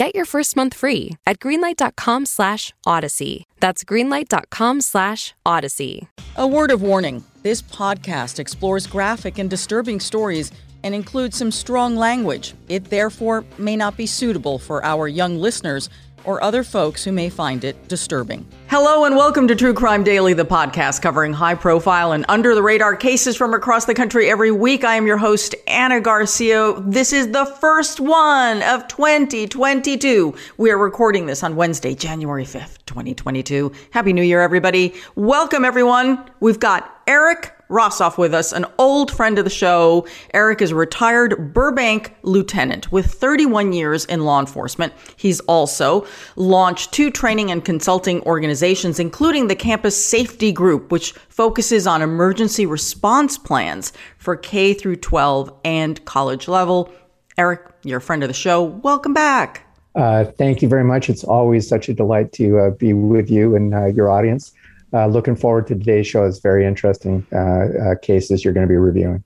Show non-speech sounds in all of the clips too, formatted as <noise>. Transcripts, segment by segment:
Get your first month free at greenlight.com slash odyssey. That's greenlight.com slash odyssey. A word of warning this podcast explores graphic and disturbing stories and includes some strong language. It therefore may not be suitable for our young listeners or other folks who may find it disturbing. Hello and welcome to True Crime Daily, the podcast covering high profile and under the radar cases from across the country every week. I am your host, Ana Garcia. This is the first one of 2022. We are recording this on Wednesday, January 5th, 2022. Happy New Year, everybody. Welcome, everyone. We've got Eric Rosoff with us, an old friend of the show. Eric is a retired Burbank lieutenant with 31 years in law enforcement. He's also launched two training and consulting organizations, including the Campus Safety Group, which focuses on emergency response plans for K through 12 and college level. Eric, you're a friend of the show. Welcome back. Uh, thank you very much. It's always such a delight to uh, be with you and uh, your audience uh, looking forward to today's show. It's very interesting uh, uh, cases you're going to be reviewing.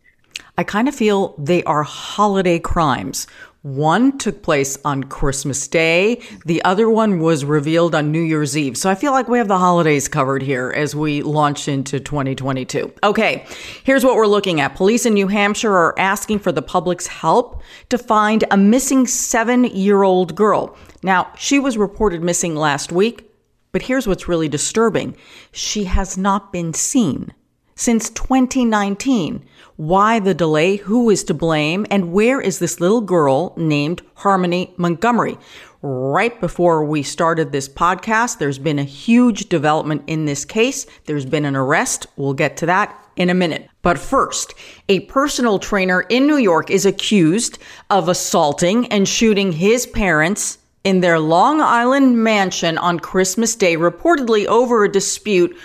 I kind of feel they are holiday crimes. One took place on Christmas Day. The other one was revealed on New Year's Eve. So I feel like we have the holidays covered here as we launch into 2022. Okay, here's what we're looking at. Police in New Hampshire are asking for the public's help to find a missing seven year old girl. Now, she was reported missing last week. But here's what's really disturbing she has not been seen since 2019. Why the delay? Who is to blame? And where is this little girl named Harmony Montgomery? Right before we started this podcast, there's been a huge development in this case. There's been an arrest. We'll get to that in a minute. But first, a personal trainer in New York is accused of assaulting and shooting his parents in their Long Island mansion on Christmas Day, reportedly over a dispute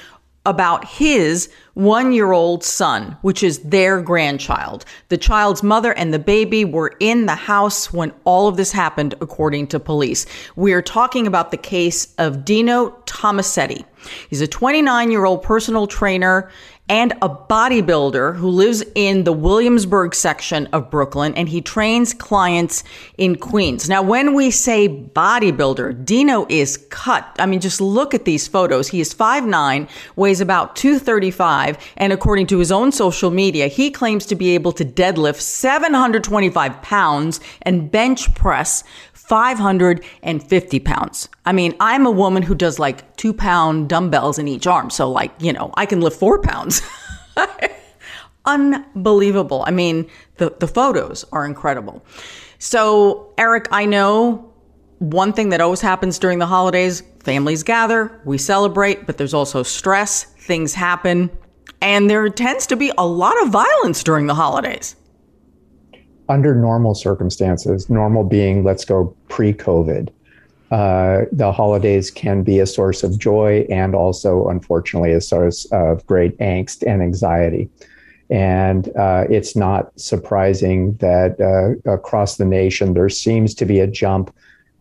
about his one year old son, which is their grandchild. The child's mother and the baby were in the house when all of this happened, according to police. We are talking about the case of Dino Tomasetti. He's a 29 year old personal trainer and a bodybuilder who lives in the Williamsburg section of Brooklyn and he trains clients in Queens. Now, when we say bodybuilder, Dino is cut. I mean, just look at these photos. He is 5'9, weighs about 235, and according to his own social media, he claims to be able to deadlift 725 pounds and bench press 550 pounds. I mean, I'm a woman who does like two pound dumbbells in each arm. So, like, you know, I can lift four pounds. <laughs> Unbelievable. I mean, the, the photos are incredible. So, Eric, I know one thing that always happens during the holidays families gather, we celebrate, but there's also stress, things happen, and there tends to be a lot of violence during the holidays under normal circumstances, normal being, let's go pre COVID, uh, the holidays can be a source of joy and also, unfortunately, a source of great angst and anxiety. And uh, it's not surprising that uh, across the nation, there seems to be a jump,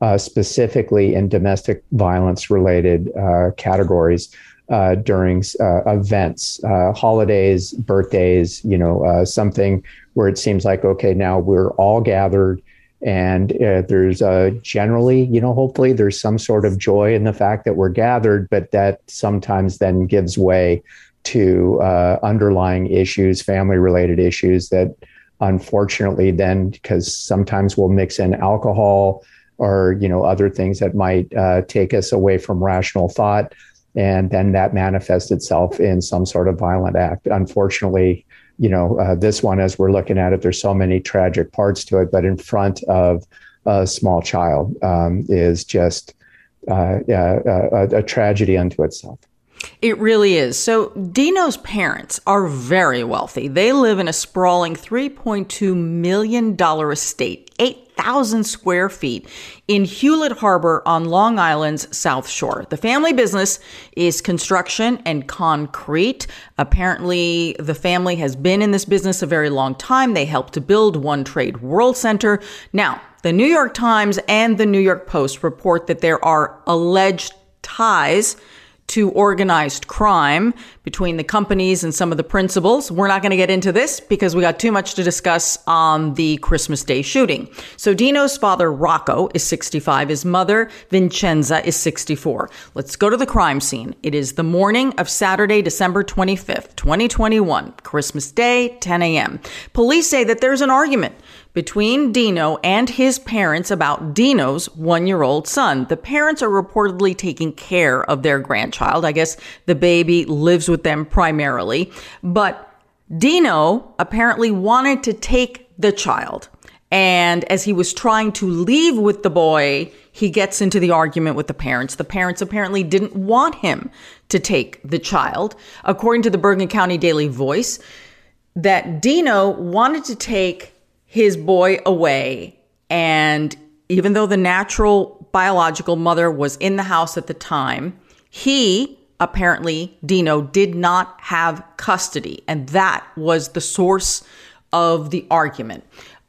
uh, specifically in domestic violence related uh, categories, uh, during events, holidays, birthdays, you know, something where it seems like, okay, now we're all gathered and uh, there's generally, you know, hopefully there's some sort of joy in the fact that we're gathered, but that sometimes then gives way to underlying issues, family related issues that unfortunately then, because sometimes we'll mix in alcohol, or you know other things that might uh, take us away from rational thought and then that manifests itself in some sort of violent act. Unfortunately you know uh, this one as we're looking at it there's so many tragic parts to it but in front of a small child um, is just uh, a, a tragedy unto itself it really is. So, Dino's parents are very wealthy. They live in a sprawling $3.2 million estate, 8,000 square feet in Hewlett Harbor on Long Island's South Shore. The family business is construction and concrete. Apparently, the family has been in this business a very long time. They helped to build One Trade World Center. Now, the New York Times and the New York Post report that there are alleged ties to organized crime between the companies and some of the principals. We're not going to get into this because we got too much to discuss on the Christmas Day shooting. So Dino's father, Rocco, is 65. His mother, Vincenza, is 64. Let's go to the crime scene. It is the morning of Saturday, December 25th, 2021, Christmas Day, 10 a.m. Police say that there's an argument between Dino and his parents about Dino's one year old son. The parents are reportedly taking care of their grandchild. I guess the baby lives with them primarily. But Dino apparently wanted to take the child. And as he was trying to leave with the boy, he gets into the argument with the parents. The parents apparently didn't want him to take the child. According to the Bergen County Daily Voice, that Dino wanted to take his boy away. And even though the natural biological mother was in the house at the time, he apparently, Dino, did not have custody. And that was the source of the argument.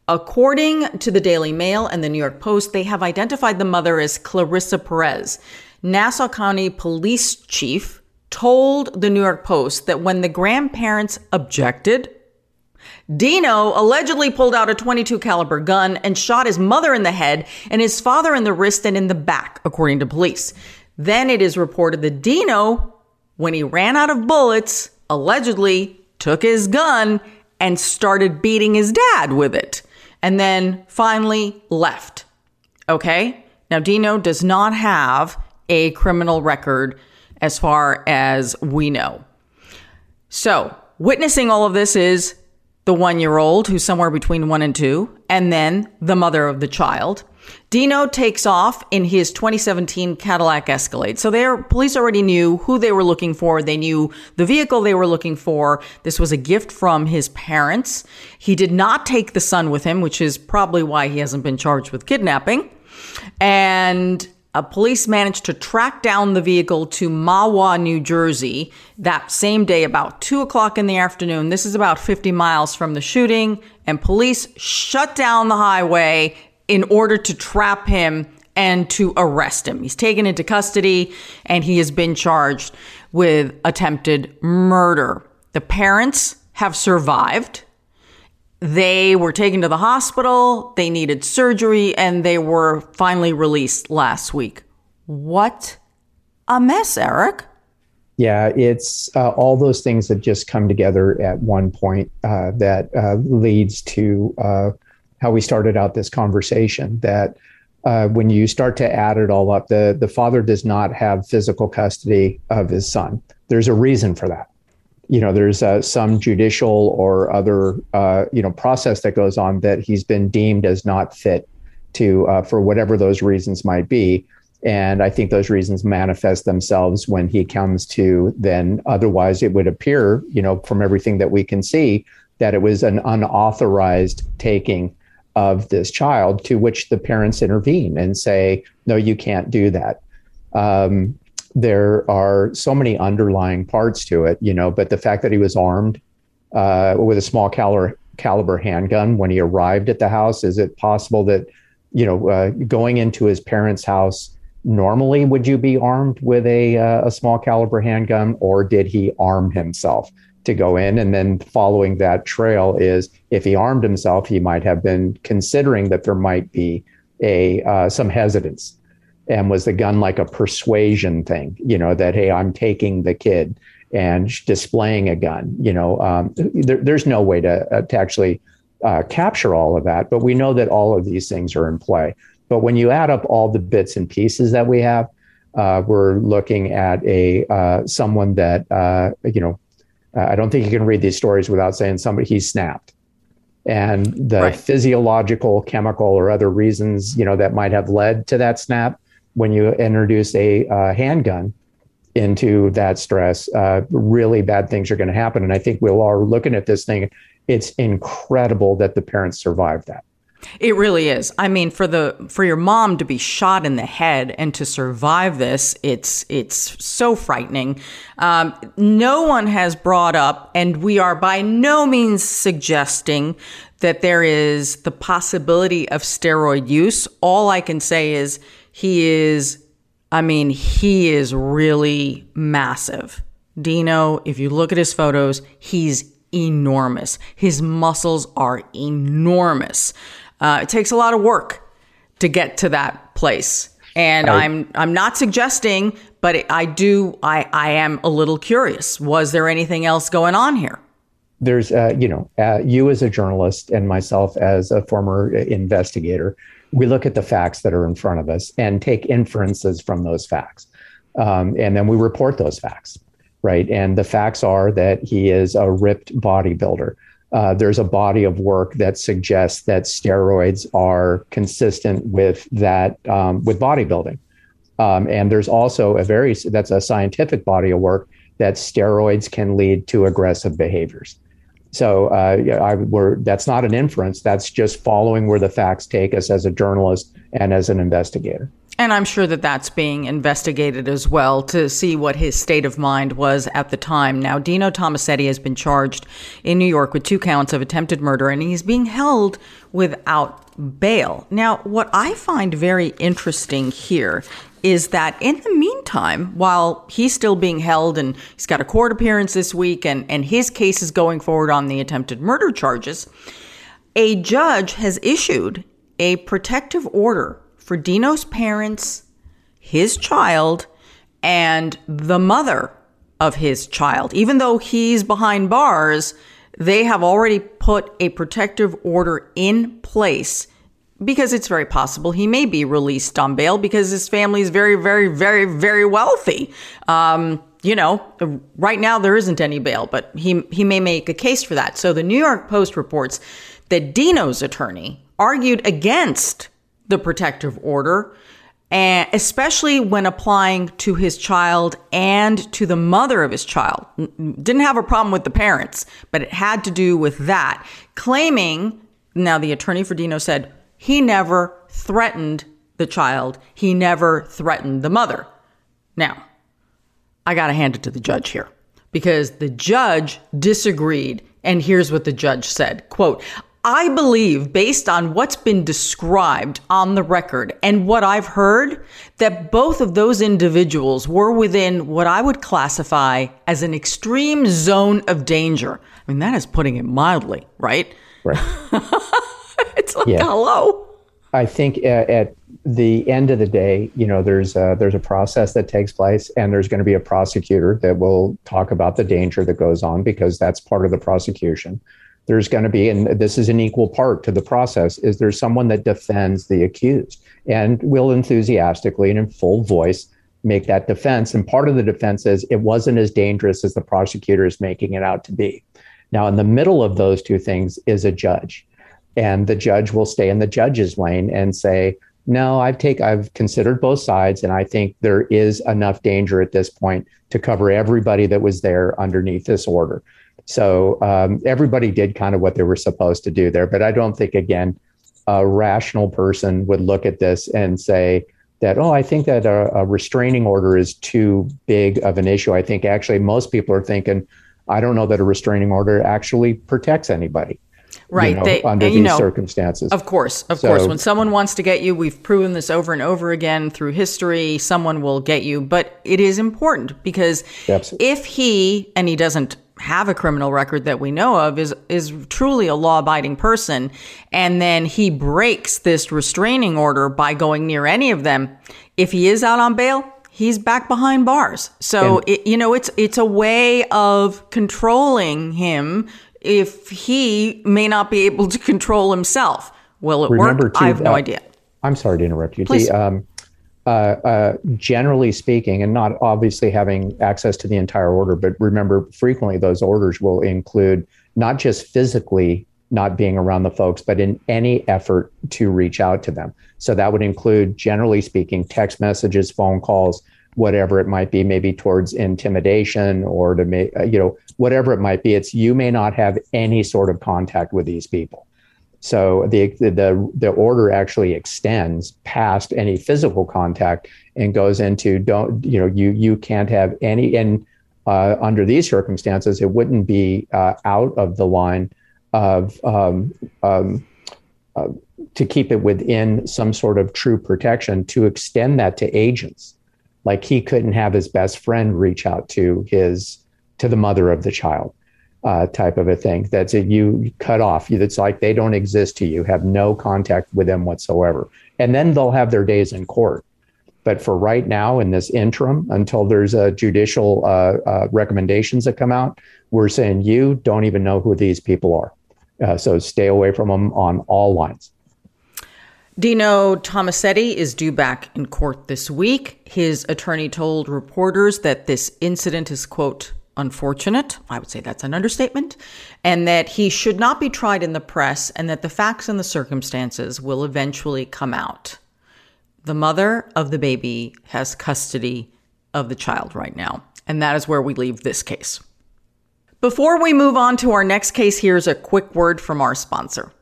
According to the Daily Mail and the New York Post, they have identified the mother as Clarissa Perez. Nassau County Police Chief told the New York Post that when the grandparents objected, Dino allegedly pulled out a 22 caliber gun and shot his mother in the head and his father in the wrist and in the back, according to police. Then it is reported that Dino, when he ran out of bullets, allegedly took his gun and started beating his dad with it and then finally left. Okay? Now, Dino does not have a criminal record as far as we know. So, witnessing all of this is the one year old, who's somewhere between one and two, and then the mother of the child. Dino takes off in his 2017 Cadillac Escalade. So their police already knew who they were looking for. They knew the vehicle they were looking for. This was a gift from his parents. He did not take the son with him, which is probably why he hasn't been charged with kidnapping. And a police managed to track down the vehicle to Mahwah, New Jersey that same day about 2 o'clock in the afternoon. This is about 50 miles from the shooting, and police shut down the highway in order to trap him and to arrest him. He's taken into custody and he has been charged with attempted murder. The parents have survived. They were taken to the hospital, they needed surgery, and they were finally released last week. What a mess, Eric. Yeah, it's uh, all those things that just come together at one point uh, that uh, leads to uh, how we started out this conversation. That uh, when you start to add it all up, the the father does not have physical custody of his son. There's a reason for that you know there's uh, some judicial or other uh, you know process that goes on that he's been deemed as not fit to uh, for whatever those reasons might be. And i think those reasons manifest themselves when he comes to then otherwise it would appear you know from everything that we can see that it was an unauthorized taking of this child to which the parents intervene and say no you can't do that. Um, there are so many underlying parts to it, you know, but the fact that he was armed uh, with a small caliber, caliber handgun when he arrived at the house, is it possible that, you know, uh, going into his parents' house normally would you be armed with a, uh, a small caliber handgun or did he arm himself to go in? And then following that trail is if he armed himself he might have been considering that there might be a uh, some hesitance and was the gun like a persuasion thing you know that hey i'm taking the kid and displaying a gun you know um, there, there's no way to, uh, to actually uh, capture all of that but we know that all of these things are in play but when you add up all the bits and pieces that we have, uh, we're looking at a uh, someone that uh, you know. I don't think you can read these stories without saying somebody he snapped, and the right. physiological, chemical, or other reasons you know that might have led to that snap. When you introduce a uh, handgun into that stress, uh, really bad things are going to happen. And I think we'll are looking at this thing. It's incredible that the parents survived that. It really is. I mean, for the for your mom to be shot in the head and to survive this, it's it's so frightening. Um, no one has brought up, and we are by no means suggesting that there is the possibility of steroid use. All I can say is he is. I mean, he is really massive. Dino, if you look at his photos, he's enormous. His muscles are enormous. Uh, it takes a lot of work to get to that place. And I, I'm I'm not suggesting, but I do I I am a little curious. Was there anything else going on here? There's uh, you know uh, you as a journalist and myself as a former investigator, we look at the facts that are in front of us and take inferences from those facts, um, and then we report those facts, right? And the facts are that he is a ripped bodybuilder uh, there's a body of work that suggests that steroids are consistent with that um, with bodybuilding. Um, and there's also a very that's a scientific body of work that steroids can lead to aggressive behaviors. So uh, I, we're, that's not an inference. That's just following where the facts take us as a journalist and as an investigator. And I'm sure that that's being investigated as well to see what his state of mind was at the time. Now, Dino Tomasetti has been charged in New York with two counts of attempted murder, and he's being held without bail. Now, what I find very interesting here is that in the meantime, while he's still being held and he's got a court appearance this week and, and his case is going forward on the attempted murder charges, a judge has issued a protective order for Dino's parents, his child, and the mother of his child. Even though he's behind bars, they have already put a protective order in place because it's very possible he may be released on bail because his family is very, very, very, very wealthy. Um, you know, right now there isn't any bail, but he he may make a case for that. So the New York Post reports that Dino's attorney argued against the protective order, and especially when applying to his child and to the mother of his child. Didn't have a problem with the parents, but it had to do with that. Claiming, now the attorney for Dino said he never threatened the child, he never threatened the mother. Now, I got to hand it to the judge here because the judge disagreed. And here's what the judge said quote, I believe, based on what's been described on the record and what I've heard, that both of those individuals were within what I would classify as an extreme zone of danger. I mean, that is putting it mildly, right? Right. <laughs> <laughs> it's like, yeah. hello. I think at, at, the end of the day, you know, there's a, there's a process that takes place, and there's going to be a prosecutor that will talk about the danger that goes on because that's part of the prosecution there's going to be, and this is an equal part to the process, is there's someone that defends the accused and will enthusiastically and in full voice make that defense. And part of the defense is it wasn't as dangerous as the prosecutor is making it out to be. Now, in the middle of those two things is a judge, and the judge will stay in the judge's lane and say, no, I've take I've considered both sides, and I think there is enough danger at this point to cover everybody that was there underneath this order. So um, everybody did kind of what they were supposed to do there. But I don't think, again, a rational person would look at this and say that, oh, I think that a, a restraining order is too big of an issue. I think actually most people are thinking, I don't know that a restraining order actually protects anybody. Right. You know, they, under these know, circumstances. Of course. Of So- course. When someone wants to get you, we've proven this over and over again through history, someone will get you. But it is important because Absolutely. if he, and he doesn't have a criminal record that we know of, is, is truly a law abiding person, and then he breaks this restraining order by going near any of them, if he is out on bail, he's back behind bars. So, And- it, you know, it's, it's a way of controlling him if he may not be able to control himself. Will it Remember, work? too, I have no uh, idea. I'm sorry to interrupt you. Please. The, um, uh, uh, generally speaking, and not obviously having access to the entire order, but remember, frequently those orders will include not just physically not being around the folks, but in any effort to reach out to them. So that would include, generally speaking, text messages, phone calls, whatever it might be, maybe towards intimidation or to make, uh, you know, whatever it might be. It's you may not have any sort of contact with these people. So the, the the order actually extends past any physical contact and goes into don't you know you you can't have any and uh, under these circumstances it wouldn't be uh, out of the line of um, um, uh, to keep it within some sort of true protection to extend that to agents like he couldn't have his best friend reach out to his to the mother of the child uh, type of a thing. That's it. You cut off. It's like they don't exist to you. Have no contact with them whatsoever. And then they'll have their days in court. But for right now, in this interim, until there's a judicial uh, uh, recommendations that come out, we're saying you don't even know who these people are. Uh, so stay away from them on all lines. Dino Tomasetti is due back in court this week. His attorney told reporters that this incident is, quote, unfortunate. I would say that's an understatement. And that he should not be tried in the press and that the facts and the circumstances will eventually come out. The mother of the baby has custody of the child right now. And that is where we leave this case. Before we move on to our next case, here's a quick word from our sponsor.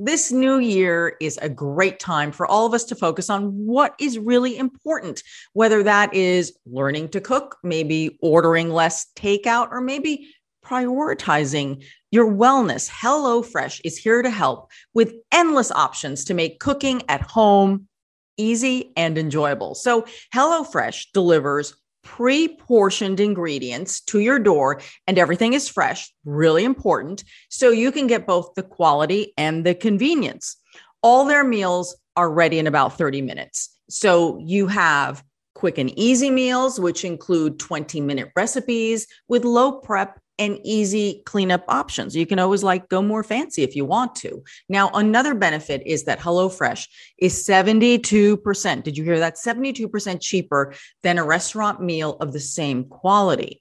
This new year is a great time for all of us to focus on what is really important, whether that is learning to cook, maybe ordering less takeout, or maybe prioritizing your wellness. HelloFresh is here to help with endless options to make cooking at home easy and enjoyable. So, HelloFresh delivers pre portioned ingredients to your door, and everything is fresh, really important. So you can get both the quality and the convenience. All their meals are ready in about 30 minutes. So you have quick and easy meals, which include 20 minute recipes with low prep and easy cleanup options. You can always like go more fancy if you want to. Now, another benefit is that HelloFresh is 72%. Did you hear that? 72% cheaper than a restaurant meal of the same quality.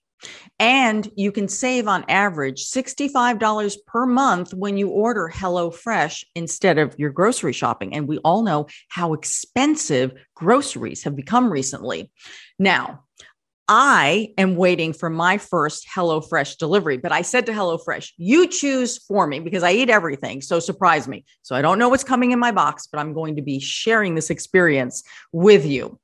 And you can save on average $65 per month when you order HelloFresh instead of your grocery shopping. And we all know how expensive groceries have become recently. Now, I am waiting for my first HelloFresh delivery, but I said to HelloFresh, you choose for me because I eat everything. So surprise me. So I don't know what's coming in my box, but I'm going to be sharing this experience with you.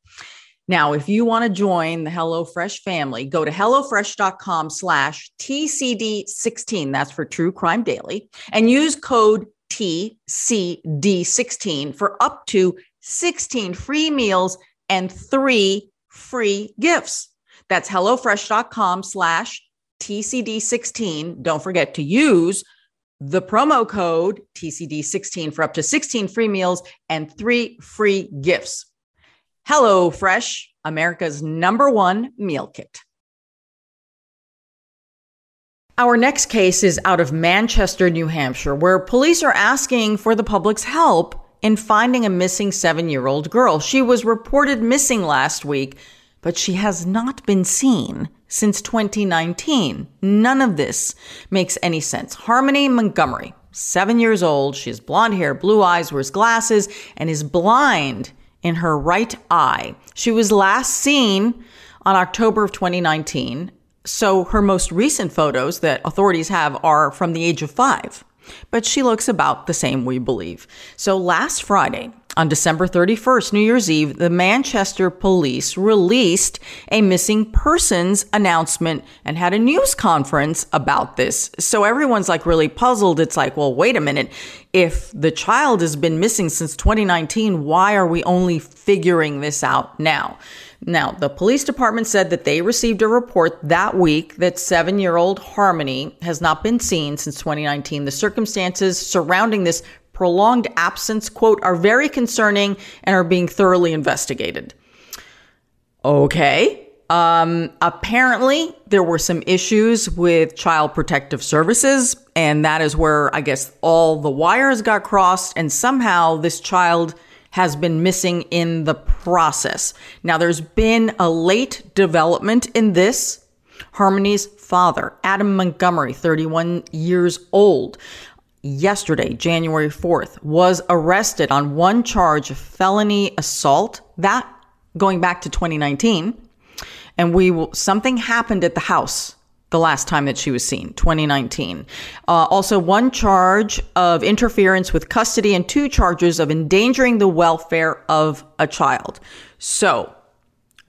Now, if you want to join the HelloFresh family, go to HelloFresh.com slash TCD16. That's for True Crime Daily and use code TCD16 for up to 16 free meals and three free gifts. That's HelloFresh.com slash TCD16. Don't forget to use the promo code TCD16 for up to 16 free meals and three free gifts. HelloFresh, America's number one meal kit. Our next case is out of Manchester, New Hampshire, where police are asking for the public's help in finding a missing seven year old girl. She was reported missing last week, but she has not been seen since 2019. None of this makes any sense. Harmony Montgomery, seven years old. She has blonde hair, blue eyes, wears glasses, and is blind in her right eye. She was last seen on October of 2019. So her most recent photos that authorities have are from the age of five. But she looks about the same, we believe. So last Friday, on December 31st, New Year's Eve, the Manchester police released a missing persons announcement and had a news conference about this. So everyone's like really puzzled. It's like, well, wait a minute. If the child has been missing since 2019, why are we only figuring this out now? Now, the police department said that they received a report that week that seven year old Harmony has not been seen since 2019. The circumstances surrounding this prolonged absence, quote, are very concerning and are being thoroughly investigated. Okay. Um, apparently, there were some issues with Child Protective Services, and that is where I guess all the wires got crossed, and somehow this child has been missing in the process. Now, there's been a late development in this. Harmony's father, Adam Montgomery, 31 years old, yesterday, January 4th, was arrested on one charge of felony assault. That going back to 2019. And we will, something happened at the house the last time that she was seen, 2019. Uh, also, one charge of interference with custody and two charges of endangering the welfare of a child. So,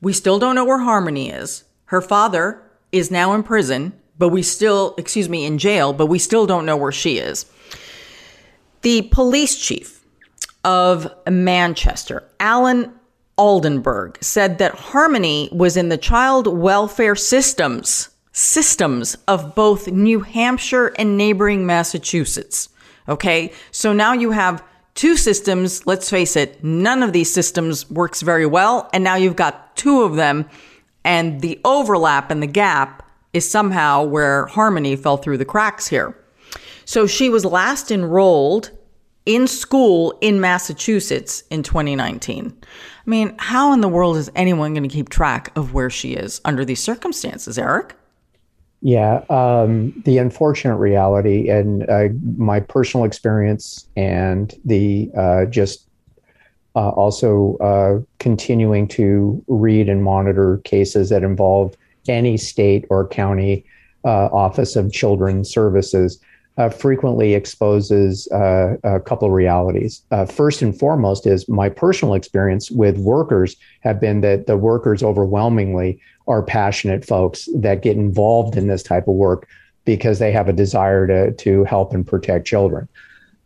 we still don't know where Harmony is. Her father is now in prison, but we still, excuse me, in jail, but we still don't know where she is. The police chief of Manchester, Allen Aldenberg, said that Harmony was in the child welfare systems systems of both New Hampshire and neighboring Massachusetts. Okay. So now you have two systems. Let's face it. None of these systems works very well. And now you've got two of them and the overlap and the gap is somehow where harmony fell through the cracks here. So she was last enrolled in school in Massachusetts in 2019. I mean, how in the world is anyone going to keep track of where she is under these circumstances, Eric? Yeah, um, the unfortunate reality and uh, my personal experience, and the uh, just uh, also uh, continuing to read and monitor cases that involve any state or county uh, office of children's services. Uh, frequently exposes a couple of realities. first and foremost is my personal experience with workers have been that the workers overwhelmingly are passionate folks that get involved in this type of work because they have a desire to, to help and protect children.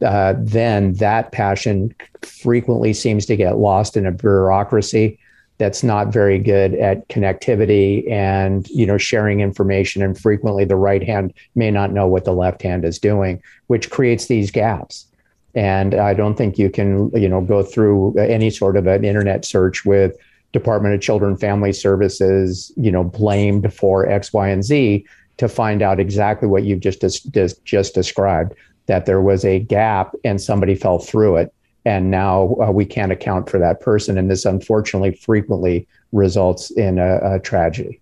Uh, then that passion frequently seems to get lost in a bureaucracy that's not very good at connectivity and you know sharing information and frequently the right hand may not know what the left hand is doing which creates these gaps. And i don't think you can you know go through any sort of an internet search with Department of Children Family Services, you know, blamed for X, Y, and Z to find out exactly what you've just just, just described that there was a gap and somebody fell through it and now uh, we can't account for that person and this unfortunately frequently results in a, a tragedy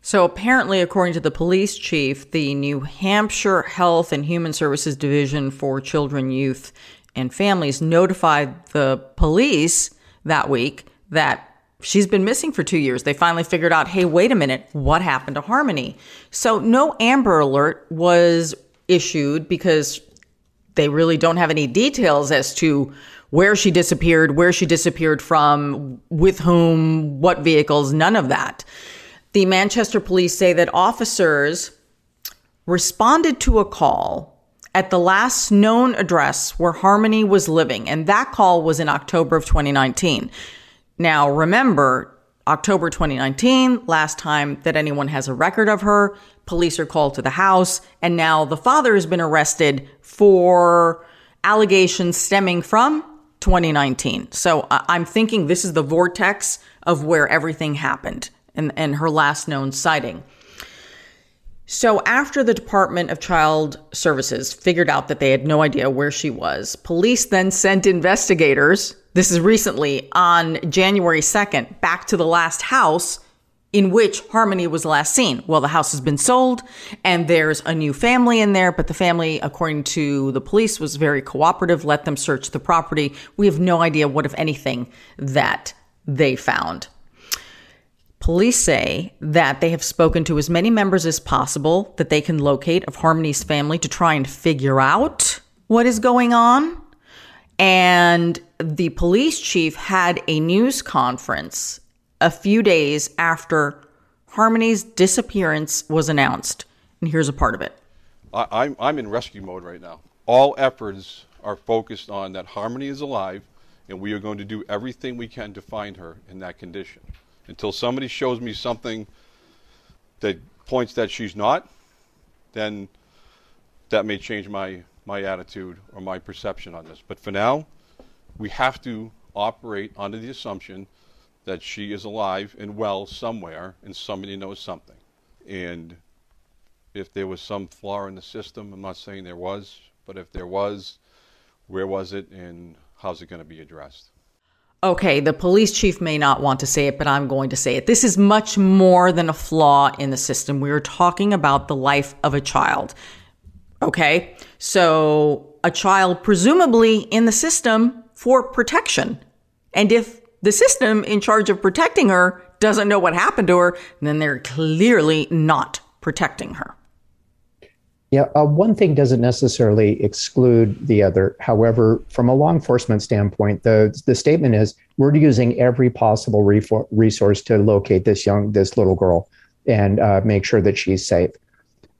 so apparently according to the police chief the new hampshire health and human services division for children youth and families notified the police that week that She's been missing for two years. They finally figured out, hey, wait a minute, what happened to Harmony? So no Amber Alert was issued because they really don't have any details as to where she disappeared, where she disappeared from, with whom, what vehicles, none of that. The Manchester police say that officers responded to a call at the last known address where Harmony was living, and that call was in October of 2019. Now, remember, October 2019, last time that anyone has a record of her, police are called to the house, and now the father has been arrested for allegations stemming from 2019. So uh, I'm thinking this is the vortex of where everything happened and, and her last known sighting. So, after the Department of Child Services figured out that they had no idea where she was, police then sent investigators, this is recently on January 2nd, back to the last house in which Harmony was last seen. Well, the house has been sold and there's a new family in there, but the family, according to the police, was very cooperative, let them search the property. We have no idea what, if anything, that they found. Police say that they have spoken to as many members as possible that they can locate of Harmony's family to try and figure out what is going on. And the police chief had a news conference a few days after Harmony's disappearance was announced. And here's a part of it. I, I'm, I'm in rescue mode right now. All efforts are focused on that Harmony is alive, and we are going to do everything we can to find her in that condition. Until somebody shows me something that points that she's not, then that may change my, my attitude or my perception on this. But for now, we have to operate under the assumption that she is alive and well somewhere and somebody knows something. And if there was some flaw in the system, I'm not saying there was, but if there was, where was it and how's it going to be addressed? Okay, the police chief may not want to say it, but I'm going to say it. This is much more than a flaw in the system. We are talking about the life of a child. Okay, so a child presumably in the system for protection. And if the system in charge of protecting her doesn't know what happened to her, then they're clearly not protecting her. Yeah, uh, one thing doesn't necessarily exclude the other. However, from a law enforcement standpoint, the the statement is we're using every possible resource to locate this young this little girl and uh, make sure that she's safe.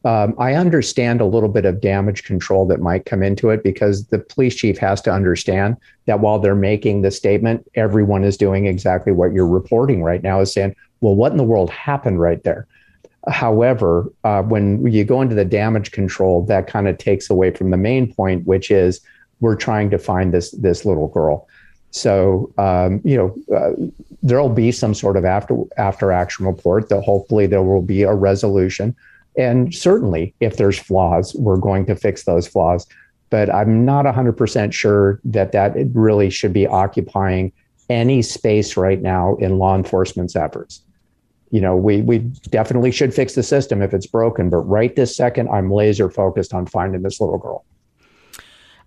Um, I understand a little bit of damage control that might come into it because the police chief has to understand that while they're making the statement, everyone is doing exactly what you're reporting right now is saying, well, what in the world happened right there? However, uh, when you go into the damage control, that kind of takes away from the main point, which is we're trying to find this this little girl. So um, you know uh, there'll be some sort of after after action report that hopefully there will be a resolution. And certainly, if there's flaws, we're going to fix those flaws. But I'm not 100% sure that that really should be occupying any space right now in law enforcement's efforts you know, we we definitely should fix the system if it's broken. But right this second, I'm laser focused on finding this little girl.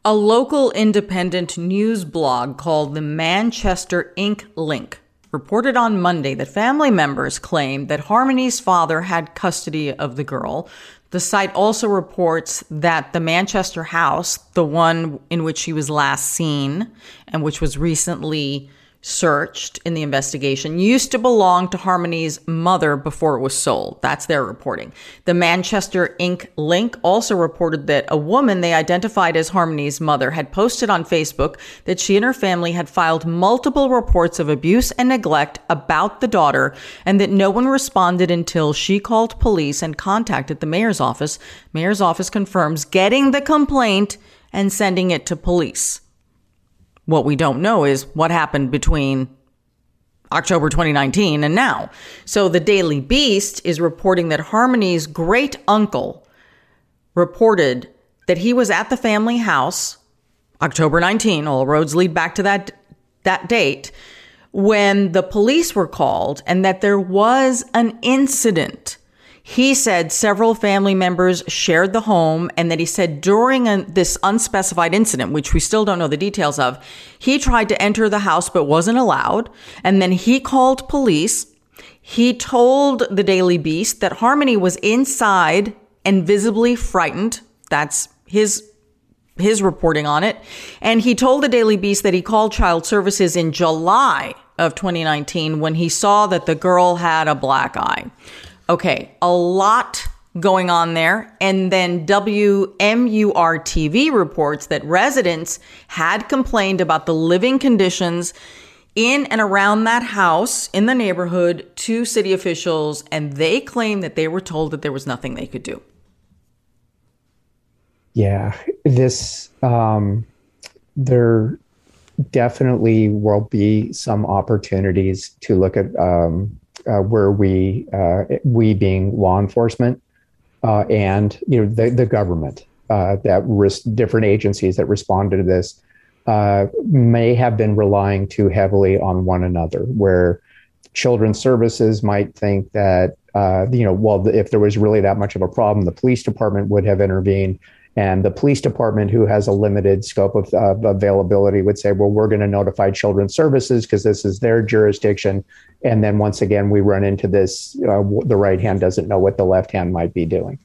A local independent news blog called the Manchester Ink Link reported on Monday that family members claimed that Harmony's father had custody of the girl. The site also reports that the Manchester house, the one in which she was last seen and which was recently searched in the investigation used to belong to Harmony's mother before it was sold. That's their reporting. The Manchester Ink Link also reported that a woman they identified as Harmony's mother had posted on Facebook that she and her family had filed multiple reports of abuse and neglect about the daughter and that no one responded until she called police and contacted the mayor's office. Mayor's office confirms getting the complaint and sending it to police. What we don't know is what happened between October 2019 and now. So the Daily Beast is reporting that Harmony's great uncle reported that he was at the family house October 19, all roads lead back to that that date when the police were called and that there was an incident he said several family members shared the home and that he said during a, this unspecified incident, which we still don't know the details of, he tried to enter the house but wasn't allowed. And then he called police. He told the Daily Beast that Harmony was inside and visibly frightened. That's his his reporting on it. And he told the Daily Beast that he called child services in July of 2019 when he saw that the girl had a black eye. Okay, a lot going on there. And then WMUR TV reports that residents had complained about the living conditions in and around that house in the neighborhood to city officials, and they claim that they were told that there was nothing they could do. Yeah, this, um, there definitely will be some opportunities to look at um, uh, where we, uh, we being law enforcement, uh, and you know the, the government uh, that different agencies that responded to this may have been relying too heavily on one another. Where children's services might think that uh, you know, well, if there was really that much of a problem, the police department would have intervened. And the police department, who has a limited scope of, availability, would say, well, we're going to notify children's services because this is their jurisdiction. And then once again, we run into this uh, the right hand doesn't know what the left hand might be doing.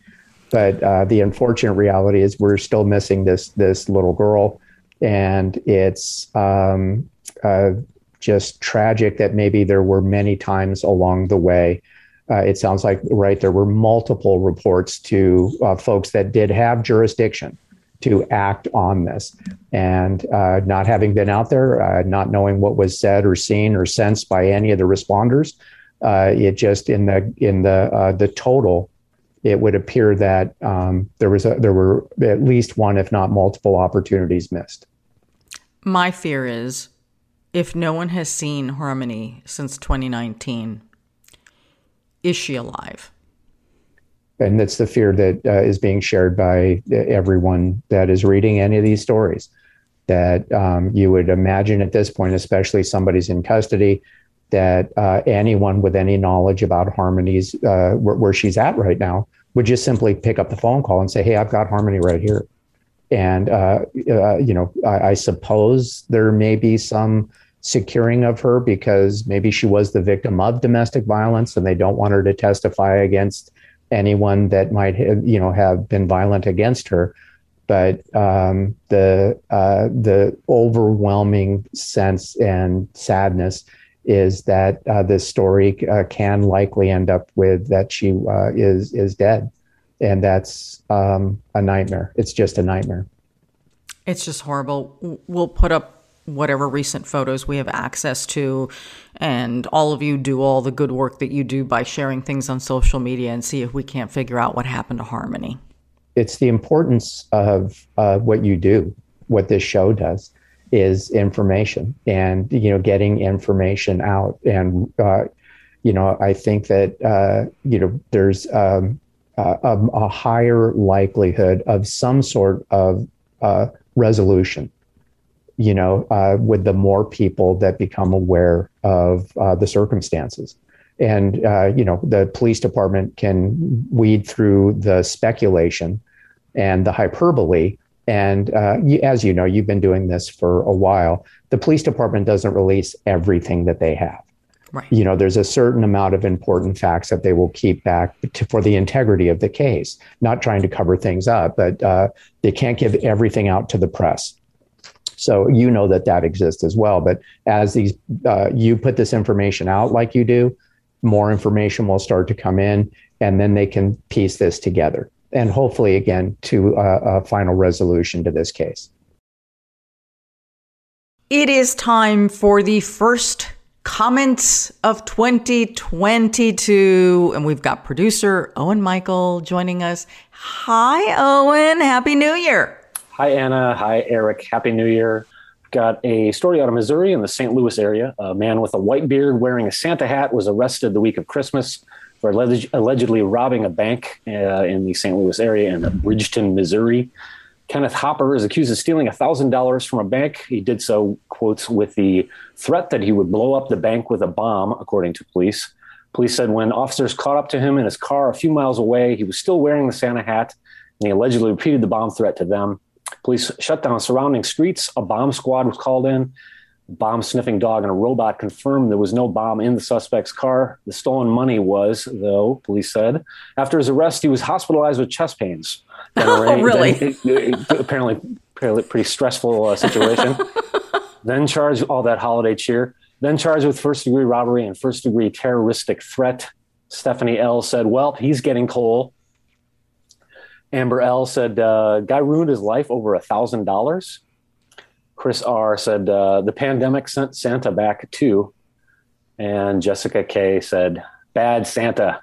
But uh, the unfortunate reality is we're still missing this, this little girl. and it's um, uh, just tragic that maybe there were many times along the way. Uh, it sounds like right there were multiple reports to uh, folks that did have jurisdiction to act on this, and uh, not having been out there, uh, not knowing what was said or seen or sensed by any of the responders, uh, it just in the in the the total it would appear that um, there was a, there were at least one, if not multiple, opportunities missed. My fear is, if no one has seen Harmony since 2019, is she alive? And that's the fear that uh, is being shared by everyone that is reading any of these stories. That um, you would imagine at this point, especially somebody's in custody, that uh, anyone with any knowledge about Harmony's uh, where, where, she's at right now would just simply pick up the phone call and say, "Hey, I've got Harmony right here." And uh, uh you know, I, I, suppose there may be some securing of her because maybe she was the victim of domestic violence, and they don't want her to testify against anyone that might have, you know have been violent against her. But um, the uh, the overwhelming sense and sadness is that uh, this story uh, can likely end up with that she uh, is is dead, and that's um, a nightmare. It's just a nightmare. It's just horrible. We'll put up whatever recent photos we have access to, and all of you do all the good work that you do by sharing things on social media and see if we can't figure out what happened to Harmony. It's the importance of uh, what you do, what this show does is information and you know getting information out and uh, you know i think that uh, you know there's um, a, a, higher likelihood of some sort of uh, resolution you know uh, with the more people that become aware of uh, the circumstances and uh, you know the police department can weed through the speculation and the hyperbole and uh, as you know, you've been doing this for a while. The police department doesn't release everything that they have. Right. You know, there's a certain amount of important facts that they will keep back to, for the integrity of the case. Not trying to cover things up, but uh, they can't give everything out to the press. So you know that that exists as well. But as these, uh, you put this information out like you do, more information will start to come in, and then they can piece this together and hopefully, again, to a, a final resolution to this case. It is time for the first comments of 2022. And we've got producer Owen Michael joining us. Hi, Owen. Happy New Year. Hi, Ana. Hi, Eric. Happy New Year. Got a story out of Missouri in the St. Louis area. A man with a white beard wearing a Santa hat was arrested the week of Christmas for allegedly robbing a bank uh, in the St. Louis area in Bridgeton, Missouri. Kenneth Hopper is accused of stealing $1,000 from a bank. He did so, quotes, with the threat that he would blow up the bank with a bomb, according to police. Police said when officers caught up to him in his car a few miles away, he was still wearing the Santa hat, and he allegedly repeated the bomb threat to them. Police shut down surrounding streets. A bomb squad was called in bomb sniffing dog and a robot confirmed there was no bomb in the suspect's car. The stolen money was, though, police said. After his arrest, he was hospitalized with chest pains. <laughs> Oh, really? apparently, apparently, pretty stressful uh, situation. <laughs> then charged all that holiday cheer. Then charged with first degree robbery and first degree terroristic threat. Stephanie L said, "Well, he's getting coal." Amber L said, uh, "Guy ruined his life over a thousand dollars." Chris R said uh, the pandemic sent Santa back too, and Jessica K said bad Santa.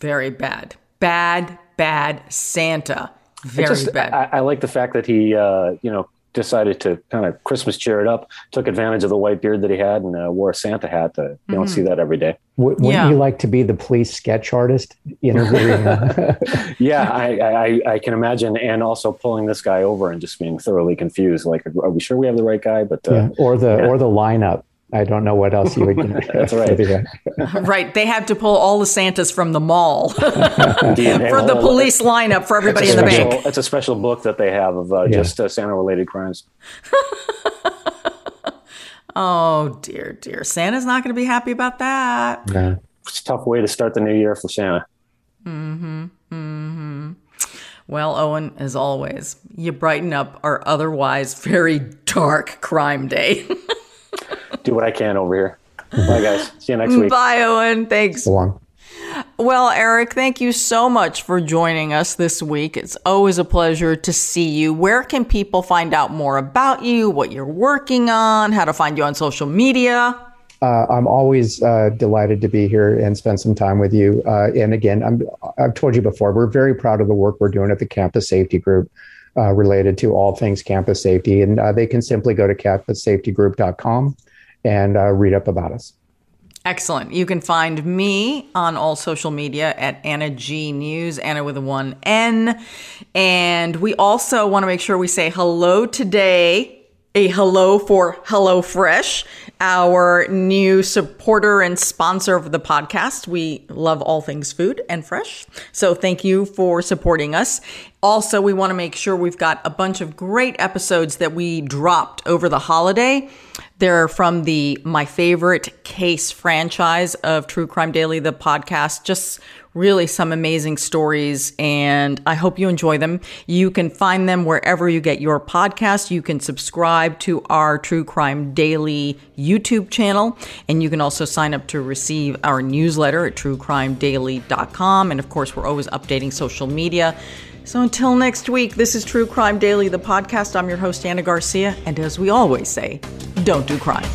Very bad, bad, bad Santa. Very just, bad. I, I, like the fact that he, uh, you know, decided to kind of Christmas cheer it up, took advantage of the white beard that he had, and uh, wore a Santa hat. To, you mm-hmm. don't see that every day. W- wouldn't yeah. you like to be the police sketch artist interviewing? <laughs> <laughs> yeah, I, I, I, can imagine, and also pulling this guy over and just being thoroughly confused. Like, are we sure we have the right guy? But uh, yeah. or the yeah. or the lineup. I don't know what else you would <laughs> do. That's right. <laughs> right. They had to pull all the Santas from the mall <laughs> for the police lineup for everybody in the special, bank. It's a special book that they have of uh, yeah. just uh, Santa related crimes. oh, dear, dear. Santa's not going to be happy about that. Yeah. It's a tough way to start the new year for Santa. Mm hmm. Mm hmm. Well, Owen, as always, you brighten up our otherwise very dark crime day. Do what I can over here. Bye, guys. See you next week. Bye, Owen. Thanks. So long. Well, Eric, thank you so much for joining us this week. It's always a pleasure to see you. Where can people find out more about you, what you're working on, how to find you on social media? Uh, I'm always uh, delighted to be here and spend some time with you. Uh, and again, I'm, I've told you before, we're very proud of the work we're doing at the Campus Safety Group uh, related to all things campus safety. And uh, they can simply go to campussafetygroup.com and uh, read up about us. Excellent. You can find me on all social media at Ana G News, Ana with a one N. And we also want to make sure we say hello today. A hello for HelloFresh, our new supporter and sponsor of the podcast. We love all things food and fresh. So thank you for supporting us. Also, we want to make sure we've got a bunch of great episodes that we dropped over the holiday. They're from the My Favorite Case franchise of True Crime Daily, the podcast. Just really some amazing stories, and I hope you enjoy them. You can find them wherever you get your podcast. You can subscribe to our True Crime Daily YouTube channel, and you can also sign up to receive our newsletter at truecrimedaily.com. And of course, we're always updating social media. So until next week, this is True Crime Daily, the podcast. I'm your host, Ana Garcia. And as we always say, don't do crime.